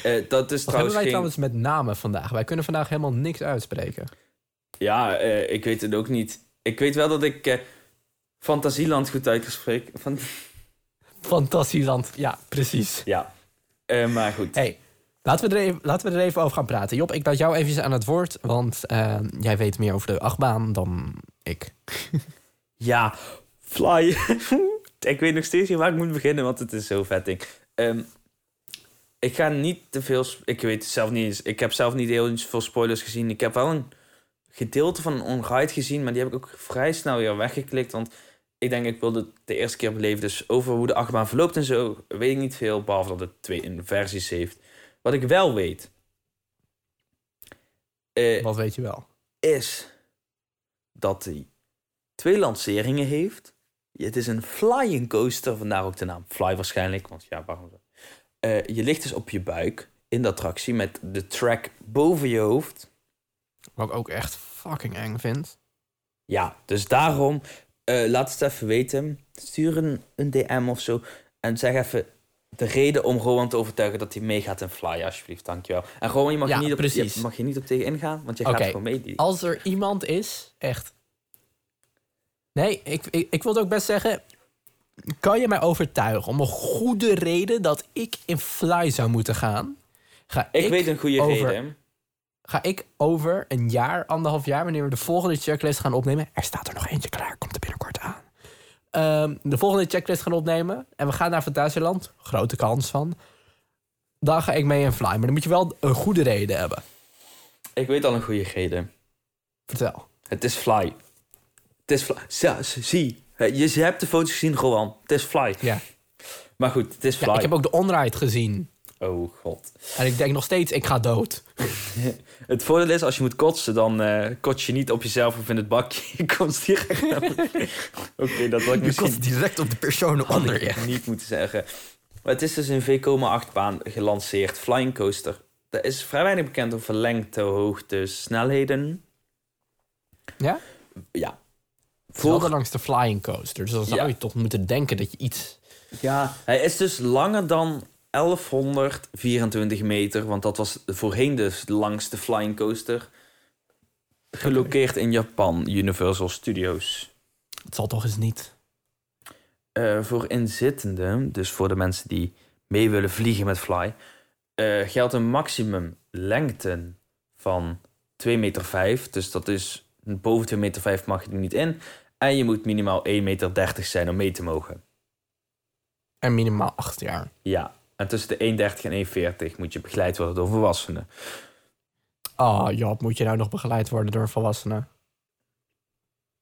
Eh, dat is Wat hebben trouwens wij geen... trouwens met namen vandaag? Wij kunnen vandaag helemaal niks uitspreken. Ja, eh, ik weet het ook niet. Ik weet wel dat ik eh, Fantasieland goed uitgesprek. Van... Fantasieland. Ja, precies. Ja. Maar goed. hey, laten we, er even, laten we er even over gaan praten. Job, ik laat jou even aan het woord, want eh, jij weet meer over de achtbaan dan ik. Ja, Fly. ik weet nog steeds niet waar ik moet beginnen, want het is zo vet ding. Ehm, ik ga niet te veel... Ik weet het zelf niet eens. Ik heb zelf niet heel veel spoilers gezien. Ik heb wel een gedeelte van een on-ride gezien, maar die heb ik ook vrij snel weer weggeklikt, want ik denk ik wilde de eerste keer beleven. Dus over hoe de achtbaan verloopt en zo weet ik niet veel, behalve dat het twee versies heeft. Wat ik wel weet, eh, Wat weet je wel? is dat hij twee lanceringen heeft. Het is een flying coaster, vandaar ook de naam Fly waarschijnlijk. Want ja, waarom zo? Eh, je ligt dus op je buik in de attractie met de track boven je hoofd. Wat ik ook echt fucking eng vind. Ja, dus daarom eh, laat het even weten. Stuur een, een DM of zo. En zeg even de reden om Rowan te overtuigen dat hij meegaat in Fly, alsjeblieft. Dankjewel. En Rowan, je mag, Ja, niet op, precies. je mag je niet op tegen ingaan, want je gaat gewoon mee. Die- Als er iemand is, echt. Nee, ik, ik, ik wil het ook best zeggen. Kan je mij overtuigen om een goede reden dat ik in Fly zou moeten gaan? Ga ik, ik, weet een goede over- reden. Ga ik over een jaar, anderhalf jaar, wanneer we de volgende checklist gaan opnemen. Er staat er nog eentje klaar, komt er binnenkort Ehm, de volgende checklist gaan opnemen. En we gaan naar Fantasieland. Grote kans van. Dan ga ik mee in Fly. Maar dan moet je wel een goede reden hebben. Ik weet al een goede reden. Vertel. Het is Fly. Het is Fly. Zie. Je, hebt de foto's gezien, Rowan. Het is Fly. Ja. Maar goed, het is Fly. ja ik heb ook de onride gezien. Oh god. En ik denk nog steeds, ik ga dood. Het voordeel is, als je moet kotsen, dan eh kots je niet op jezelf of in het bakje. Je komt direct. Oké, dat had ik misschien direct op de persoon had ik niet moeten zeggen. Maar het is dus een V-Coma 8-baan gelanceerd. Flying Coaster. Er is vrij weinig bekend over lengte, hoogte, snelheden. Ja? Ja. Voor- de langste flying coaster. Dus dan zou Ja. je toch moeten denken dat je iets... Ja, hij is dus langer dan 1124 meter, want dat was voorheen de langste flying coaster. Gelokeerd in Japan, Universal Studios. Het zal toch eens niet. Eh, voor inzittenden, dus voor de mensen die mee willen vliegen met Fly, eh, geldt een maximum lengte van 2,5 meter. Vijf, dus dat is boven 2,5 meter vijf mag je er niet in. En je moet minimaal 1,30 meter zijn om mee te mogen. En minimaal acht jaar. Ja, en tussen de 1,30 en 1,40 moet je begeleid worden door volwassenen. Oh, Job, moet je nou nog begeleid worden door een volwassene?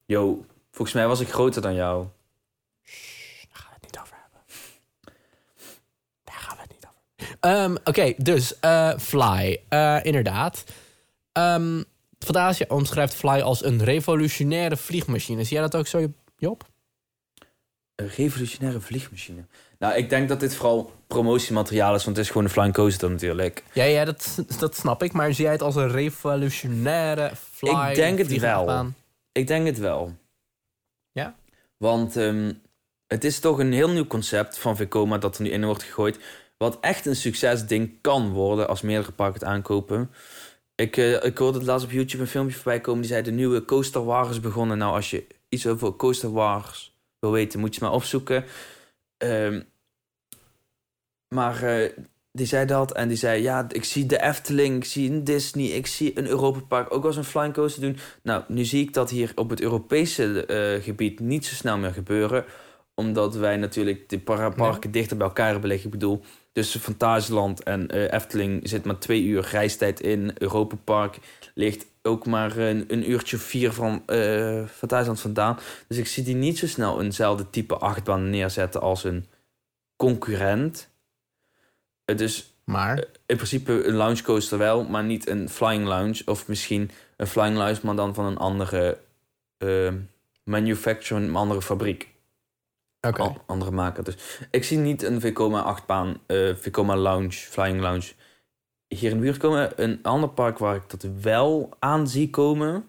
Yo, volgens mij was ik groter dan jou. Daar gaan we het niet over hebben. Daar gaan we het niet over. Ehm, Oké, dus eh, Fly. Eh, inderdaad. Ehm Fantasia omschrijft Fly als een revolutionaire vliegmachine. Zie jij dat ook zo, Job? Een revolutionaire vliegmachine. Nou, ik denk dat dit vooral promotiemateriaal is, want het is gewoon een flying coaster natuurlijk. Ja, ja dat, dat snap ik. Maar zie jij het als een revolutionaire Fly? Ik denk het vliegachtbaan? Ik denk het wel. Ja? Want ehm, het is toch een heel nieuw concept van Vekoma dat er nu in wordt gegooid. Wat echt een succesding kan worden als meerdere parken het aankopen. Ik, eh, ik hoorde het laatst op YouTube een filmpje voorbij komen. Die zei de nieuwe Coaster Wars is begonnen. Nou, als je iets over Coaster Wars wil weten, moet je het maar opzoeken. Ehm, maar eh, die zei dat en die zei... Ja, ik zie de Efteling, ik zie een Disney, ik zie een Europa Park ook als een flying coaster doen. Nou, nu zie ik dat hier op het Europese eh, gebied niet zo snel meer gebeuren. Omdat wij natuurlijk de para- parken dichter bij elkaar hebben liggen. Ik bedoel, tussen Fantasieland en eh, Efteling zit maar twee uur reistijd in. Europa Park ligt ook maar een, een uurtje of vier van eh Fantasieland vandaan. Dus ik zie die niet zo snel eenzelfde type achtbaan neerzetten als een concurrent. Eh, dus Maar, In principe een lounge coaster wel, maar niet een flying lounge. Of misschien een flying lounge, maar dan van een andere eh, manufacturer, een andere fabriek. oké. An- andere maker. Dus ik zie niet een Vekoma achtbaan, eh Vekoma lounge, flying lounge hier in de buurt komen. Een ander park waar ik dat wel aan zie komen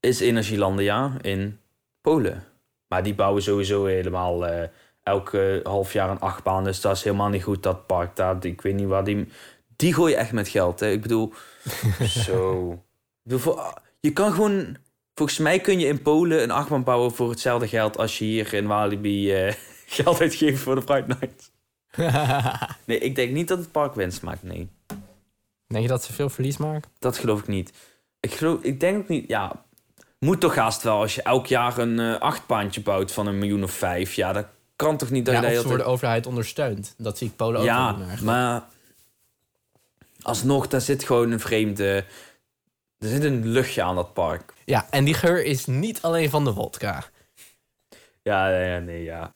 is Energielandia in Polen. Maar die bouwen sowieso helemaal eh, elke half jaar een achtbaan. Dus dat is helemaal niet goed, dat park daar. Ik weet niet waar die... Die gooien echt met geld, hè. Ik bedoel, zo... Ik bedoel, voor- je kan gewoon... Volgens mij kun je in Polen een achtbaan bouwen voor hetzelfde geld... als je hier in Walibi eh, geld uitgeeft voor de Pride Night. Nee, ik denk niet dat het park winst maakt, nee. Denk je dat ze veel verlies maken? Dat geloof ik niet. Ik, geloof, ik denk ook niet... Ja, moet toch haast wel als je elk jaar een eh, achtbaantje bouwt van een miljoen of vijf. Ja, dat kan toch niet dat Ja, je of door de overheid ondersteund. Dat zie ik Polen ook Ja, doen maar alsnog, daar zit gewoon een vreemde... Er zit een luchtje aan dat park. Ja, en die geur is niet alleen van de wodka. Ja, ja, ja, nee, ja.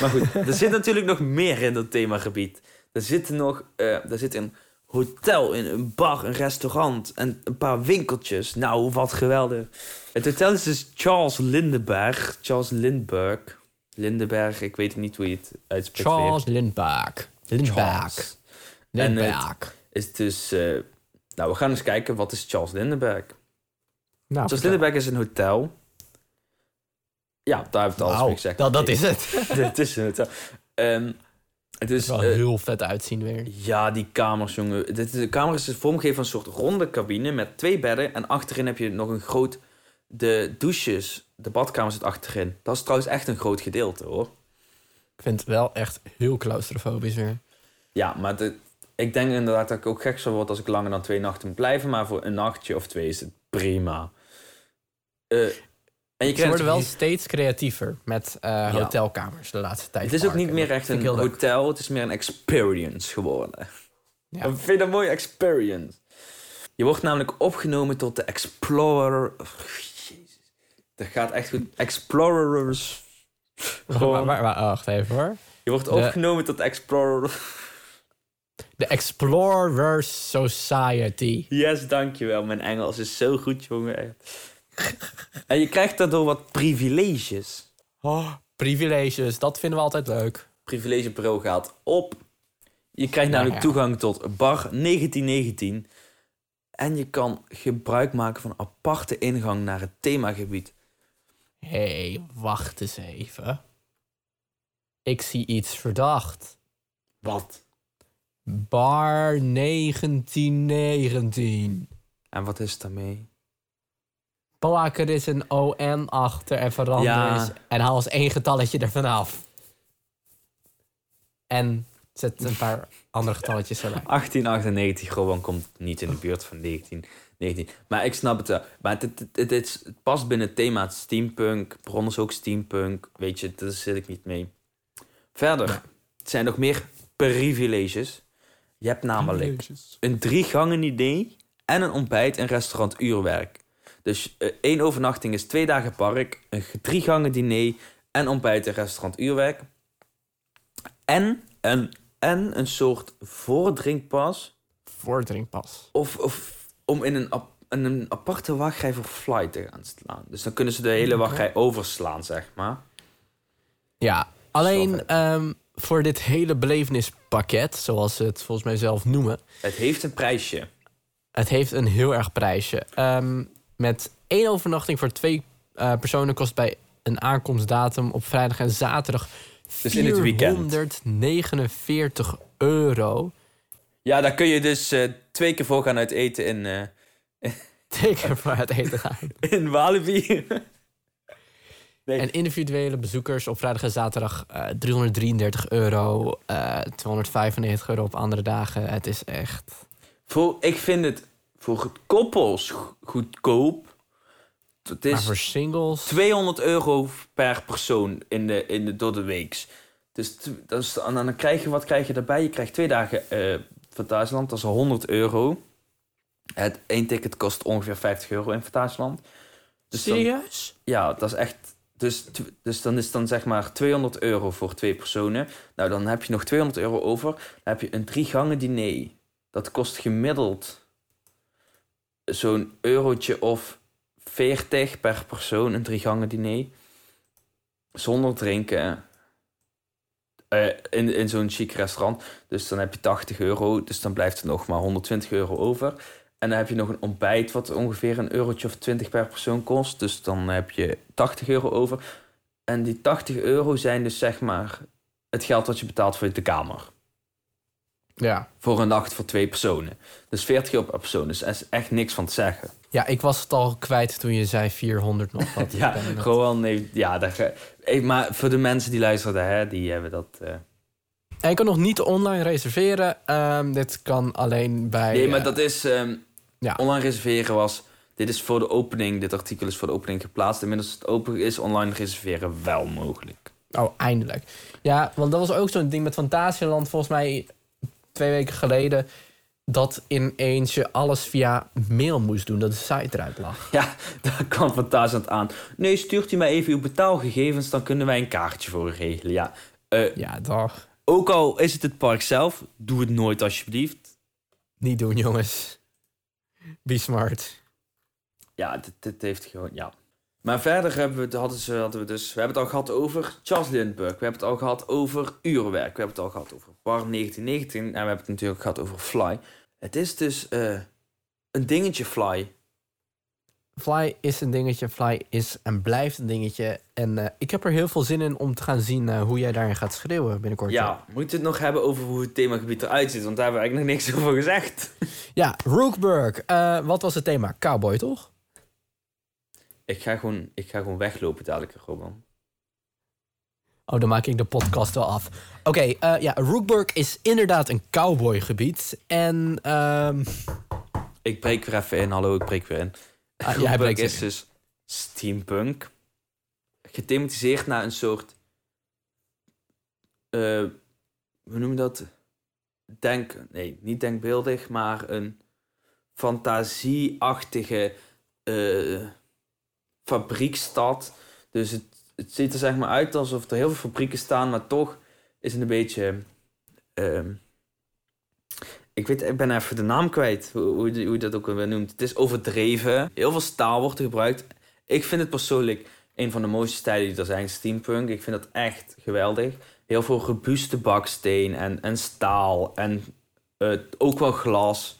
Maar goed, er zit natuurlijk nog meer in dat themagebied. Er zit nog... eh, er zit een hotel, in een bar, een restaurant en een paar winkeltjes. Nou, wat geweldig. Het hotel is dus Charles Lindenberg. Charles Lindbergh. Lindenberg, ik weet niet hoe je het uitspreekt. Charles Lindbergh. Lindbergh. Charles. En het- Lindbergh. Is dus... eh, nou, we gaan eens kijken, wat is Charles Lindenberg? Nou, Charles Lindenberg is een hotel. Ja, daar heb ik het alles mee gezegd. dat, dat is het. Het is hotel. Ehm, het is... wel eh, heel vet uitzien weer. Ja, die kamers, jongen. Dit, de kamer is vormgegeven als een soort ronde cabine met twee bedden. En achterin heb je nog een groot... De douches, de badkamer zit achterin. Dat is trouwens echt een groot gedeelte, hoor. Ik vind het wel echt heel claustrofobisch weer. Ja, maar de, ik denk inderdaad dat ik ook gek zou worden als ik langer dan twee nachten moet blijven. Maar voor een nachtje of twee is het prima. Eh, en je Ze worden wel steeds creatiever met eh, hotelkamers de laatste tijd. Het is ook niet meer echt een leuk. hotel, het is meer een experience geworden. Ja. Vind dat een mooie experience. Je wordt namelijk opgenomen tot de Explorer... oh, Jezus. Dat gaat echt goed. Explorers... Maar, maar, maar, wacht even hoor. Je wordt De- opgenomen tot Explorer... De Explorers Society. Yes, dankjewel. Mijn Engels is zo goed, jongen. echt. En je krijgt daardoor wat privileges. Oh, privileges, dat vinden we altijd leuk. privilegebureau gaat op. Je krijgt namelijk ja. toegang tot bar 1919. En je kan gebruik maken van aparte ingang naar het themagebied. Hé, hey, wacht eens even. Ik zie iets verdacht. Wat? Bar 1919. En wat is daarmee? Plak er eens een ON achter en verander Ja. En haal eens één getalletje ervan af. En zet een paar andere getalletjes erbij. 1898, gewoon komt niet in de buurt van 1919. Maar ik snap het wel. Maar het, het, het, het is- het past binnen het thema steampunk. Bron is ook steampunk. Weet je, daar zit ik niet mee. Verder, er zijn nog meer privileges. Je hebt namelijk een drie gangen idee en een ontbijt en restaurant uurwerk. Dus eh, één overnachting is twee dagen park, een drie gangen diner en ontbijt en restaurant uurwerk. En een, en een soort voordrinkpas Voordrinkpas. of, of om in een, ap- in een aparte wachtrij voor flight te gaan slaan. Dus dan kunnen ze de hele wachtrij overslaan, zeg maar. Ja, alleen ehm, voor dit hele belevenispakket, zoals ze het volgens mij zelf noemen, Het heeft een prijsje. het heeft een heel erg prijsje. Ehm, met één overnachting voor twee eh, personen kost bij een aankomstdatum op vrijdag en zaterdag Dus in het weekend. 449 euro. Ja, daar kun je dus eh, twee keer voor gaan uit eten in, eh, Teken voor het eten gaan. in Walibi. Nee. En individuele bezoekers op vrijdag en zaterdag eh 333 euro. eh 295 euro op andere dagen. Het is echt... Voor, ik vind het voor het koppels go- goedkoop. Het Maar is voor singles... 200 euro per persoon in de, in de, door de weeks. Dus is, en dan krijg je, wat krijg je daarbij? Je krijgt twee dagen eh Fantasieland, dat is al 100 euro. Het één ticket kost ongeveer 50 euro in Fantasieland. Dus dan- Serieus? ja, dat is echt... dus, dus dan is het dan zeg maar 200 euro voor twee personen. Nou, dan heb je nog 200 euro over. Dan heb je een drie gangen diner. Dat kost gemiddeld zo'n eurotje of 40 per persoon, een drie gangen diner. Zonder drinken. Eh, in in zo'n chic restaurant. Dus dan heb je 80 euro. Dus dan blijft er nog maar 120 euro over. En dan heb je nog een ontbijt wat ongeveer een eurotje of 20 per persoon kost. Dus dan heb je 80 euro over. En die 80 euro zijn dus zeg maar het geld wat je betaalt voor de kamer. Ja. Voor een nacht voor twee personen. Dus 40 euro per persoon. Dus er is echt niks van te zeggen. ja, ik was het al kwijt toen je zei 400 nog wat. Ja, Ik gewoon nee. Ja, dat, ge- maar voor de mensen die luisteren, hè, die hebben dat. eh, En je kan nog niet online reserveren. Ehm, dit kan alleen bij... Nee, maar eh, dat is. ehm, ja. Online reserveren was. Dit is voor de opening. Dit artikel is voor de opening geplaatst. Inmiddels het open is online reserveren wel mogelijk. Oh, eindelijk. Ja, want dat was ook zo'n ding met Fantasieland, volgens mij twee weken geleden. Dat ineens je alles via mail moest doen, dat de site eruit lag. Ja, daar kwam Fantasieland aan. Nee, stuurt u maar even uw betaalgegevens, dan kunnen wij een kaartje voor u regelen. Ja. Eh, Ja, dag. ook al is het het park zelf, doe het nooit alsjeblieft. Niet doen, jongens. Be smart. Ja, dit, dit heeft gewoon, ja. Maar verder hebben we, hadden, ze, hadden we dus... We hebben het al gehad over Charles Lindbergh. We hebben het al gehad over urenwerk. We hebben het al gehad over Bar 1919. En we hebben het natuurlijk gehad over Fly. Het is dus eh, een dingetje Fly. Fly is een dingetje, Fly is en blijft een dingetje. En eh, ik heb er heel veel zin in om te gaan zien eh, hoe jij daarin gaat schreeuwen binnenkort. Ja, moeten we het nog hebben over hoe het themagebied eruit ziet? Want daar hebben we eigenlijk nog niks over gezegd. Ja, Rookburg. Wat was het thema? Cowboy, toch? Ik ga gewoon, ik ga gewoon weglopen dadelijk, Roman. Oh, dan maak ik de podcast wel af. Oké, eh, ja, Rookburg is inderdaad een cowboygebied. En ehm Ik breek weer even in. Hallo, ik breek weer in. Ah, is in. dus steampunk. Gethematiseerd naar een soort... eh, hoe noem je dat? Denk... Nee, niet denkbeeldig, maar een fantasieachtige eh, fabriekstad. Dus het, het ziet er zeg maar uit alsof er heel veel fabrieken staan, maar toch is het een beetje... ehm, ik, weet, ik ben even de naam kwijt, hoe, hoe, hoe je dat ook weer noemt. Het is overdreven. Heel veel staal wordt er gebruikt. Ik vind het persoonlijk een van de mooiste stijlen die er zijn, steampunk. Ik vind dat echt geweldig. Heel veel robuuste baksteen en, en staal en eh, ook wel glas.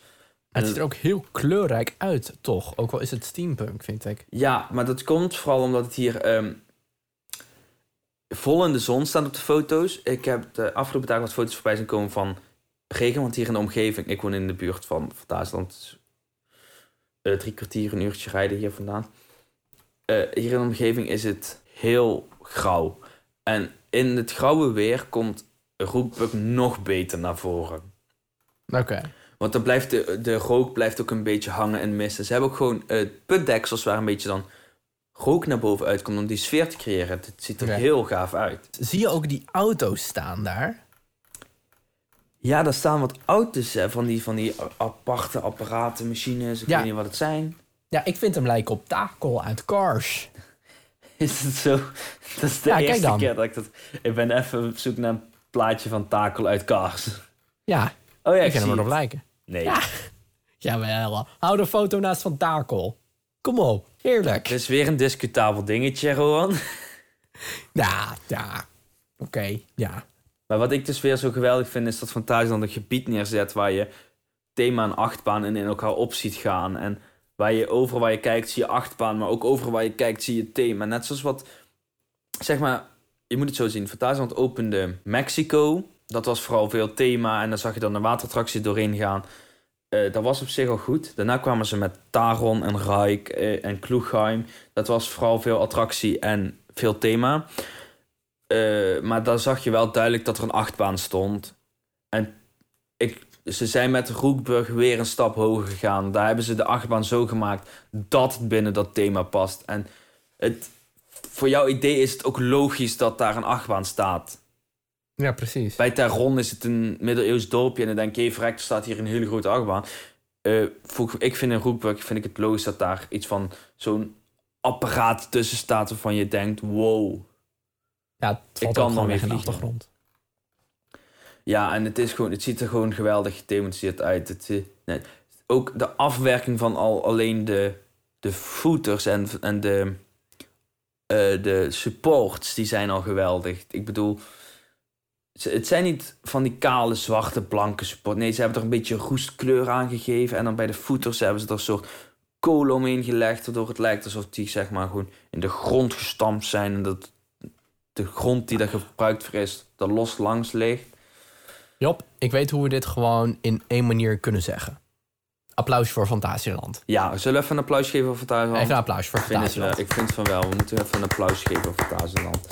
Het ziet er ook heel kleurrijk uit, toch? Ook al is het steampunk, vind ik. Ja, maar dat komt vooral omdat het hier ehm, vol in de zon staat op de foto's. Ik heb de afgelopen dagen wat foto's voorbij zien komen van regen. Want hier in de omgeving, ik woon in de buurt van, van Duitsland. eh, drie kwartier, een uurtje rijden hier vandaan. Eh, hier in de omgeving is het heel grauw. En in het grauwe weer komt Roekbuk nog beter naar voren. Oké. Want dan blijft de, de rook blijft ook een beetje hangen en misten. Ze hebben ook gewoon eh putdeksels waar een beetje dan rook naar boven uitkomt om die sfeer te creëren. Het ziet er Ja. heel gaaf uit. Zie je ook die auto's staan daar? Ja, daar staan wat auto's hè, van, die, van die aparte apparaten, machines. Ik Ja. weet niet wat het zijn. Ja, ik vind hem lijken op Takel uit Cars. Is het zo? Dat is de Ja, eerste keer dat ik dat... Ik ben even op zoek naar een plaatje van Takel uit Cars. Ja, Oh ja, ik ik vind hem erop het. lijken. Nee. Ja. Jawel. Hou de foto naast van Takel. Kom op, heerlijk. Het is weer een discutabel dingetje, Rowan. Ja, ja. Oké, ja. Maar wat ik dus weer zo geweldig vind, is dat Fantasieland een gebied neerzet waar je thema en achtbaan in elkaar op ziet gaan. En waar je overal waar je kijkt zie je achtbaan, maar ook overal waar je kijkt zie je thema. Net zoals wat, zeg maar, je moet het zo zien. Fantasieland opende Mexico. Dat was vooral veel thema en dan zag je dan een waterattractie doorheen gaan. Eh, dat was op zich al goed. Daarna kwamen ze met Taron en Rijk eh, en Kloegheim. Dat was vooral veel attractie en veel thema. Eh, maar daar zag je wel duidelijk dat er een achtbaan stond. En ik, ze zijn met Roekburg weer een stap hoger gegaan. Daar hebben ze de achtbaan zo gemaakt dat het binnen dat thema past. En het, voor jouw idee is het ook logisch dat daar een achtbaan staat. Ja, precies. Bij Terron is het een middeleeuws dorpje en dan denk je, hey, verrek, er staat hier een hele grote achtbaan. Eh, voor, ik vind in Roekburg vind ik het logisch dat daar iets van zo'n apparaat tussen staat waarvan je denkt, wow. Ja, het Ik kan dan weer in de achtergrond. Ja, en het, is gewoon, het ziet er gewoon geweldig gedemonstreerd uit. Het, eh, nee, ook de afwerking van al alleen de, de footers en, en de, eh, de supports, die zijn al geweldig. Ik bedoel, het zijn niet van die kale, zwarte, blanke support. Nee, ze hebben er een beetje roestkleur aan gegeven. En dan bij de footers hebben ze er een soort kolen omheen gelegd, waardoor het lijkt alsof die zeg maar gewoon in de grond gestampt zijn. En dat de grond die daar gebruikt voor is, er los langs ligt. Job, ik weet hoe we dit gewoon in één manier kunnen zeggen. Applaus voor Fantasieland. Ja, zullen we even een applaus geven voor Fantasieland? Even een applaus voor ik, vind het wel, Fantasieland. ik vind van wel. We moeten even een applaus geven voor Fantasieland.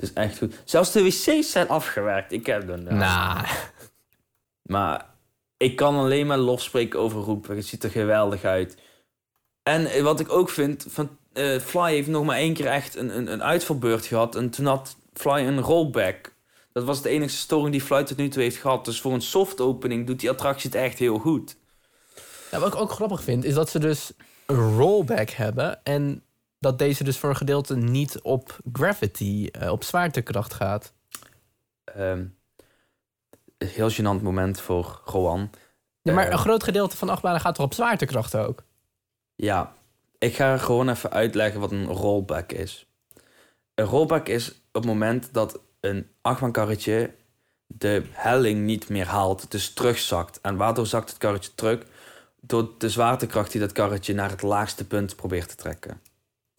Het is echt goed. Zelfs de wc's zijn afgewerkt. Ik heb er Nou, Maar ik kan alleen maar lof spreken over roepen. Het ziet er geweldig uit. En eh, wat ik ook vind, van, eh, Fly heeft nog maar één keer echt een, een, een uitvalbeurt gehad. En toen had Fly een rollback. Dat was de enige storing die Fly tot nu toe heeft gehad. Dus voor een soft opening doet die attractie het echt heel goed. Ja, wat ik ook grappig vind, is dat ze dus een rollback hebben. En dat deze dus voor een gedeelte niet op gravity, eh, op zwaartekracht gaat. Ehm, een heel gênant moment voor Rowan. Ja, maar Eh. een groot gedeelte van achtbanen gaat toch op zwaartekracht ook? Ja, ik ga gewoon even uitleggen wat een rollback is. Een rollback is op het moment dat een achtbaankarretje de helling niet meer haalt, dus terugzakt. En waardoor zakt het karretje terug? Door de zwaartekracht die dat karretje naar het laagste punt probeert te trekken.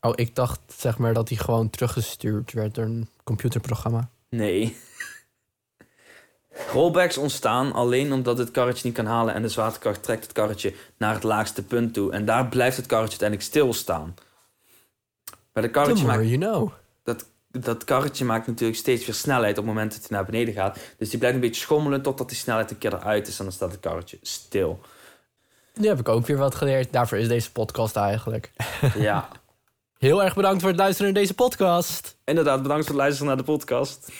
Oh, ik dacht zeg maar dat hij gewoon teruggestuurd werd door een computerprogramma. Nee. Rollbacks ontstaan alleen omdat het karretje niet kan halen en de zwaartekracht trekt het karretje naar het laagste punt toe. En daar blijft het karretje uiteindelijk stilstaan. Maar de karretje maakt, you know. dat karretje maakt natuurlijk steeds weer snelheid op het moment dat hij naar beneden gaat. Dus die blijft een beetje schommelen totdat die snelheid een keer eruit is en dan staat het karretje stil. Nu heb ik ook weer wat geleerd. Daarvoor is deze podcast eigenlijk. Ja, Heel erg bedankt voor het luisteren naar deze podcast. inderdaad. Bedankt voor het luisteren naar de podcast.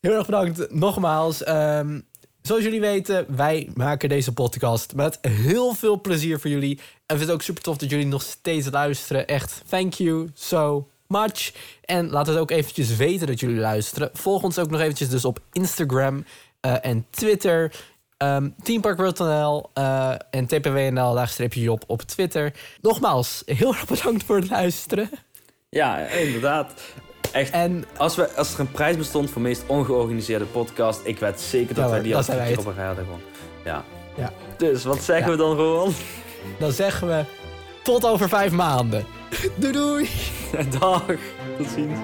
Heel erg bedankt nogmaals. Ehm, zoals jullie weten, wij maken deze podcast met heel veel plezier voor jullie. En we vinden het ook super tof dat jullie nog steeds luisteren. Echt, thank you so much. En laat het ook eventjes weten dat jullie luisteren. Volg ons ook nog eventjes dus op Instagram eh, en Twitter. Teamparkworld.nl eh, en tpwnl Job op Twitter. Nogmaals, heel erg bedankt voor het luisteren. Ja, inderdaad. Echt, En als, we, als er een prijs bestond voor meest ongeorganiseerde podcast, ik weet zeker dat Ja, wij die al een op hadden gewoon. Ja. Ja. Dus wat zeggen Ja. we dan gewoon? dan zeggen we tot over vijf maanden. Doei doei! Dag. Tot ziens.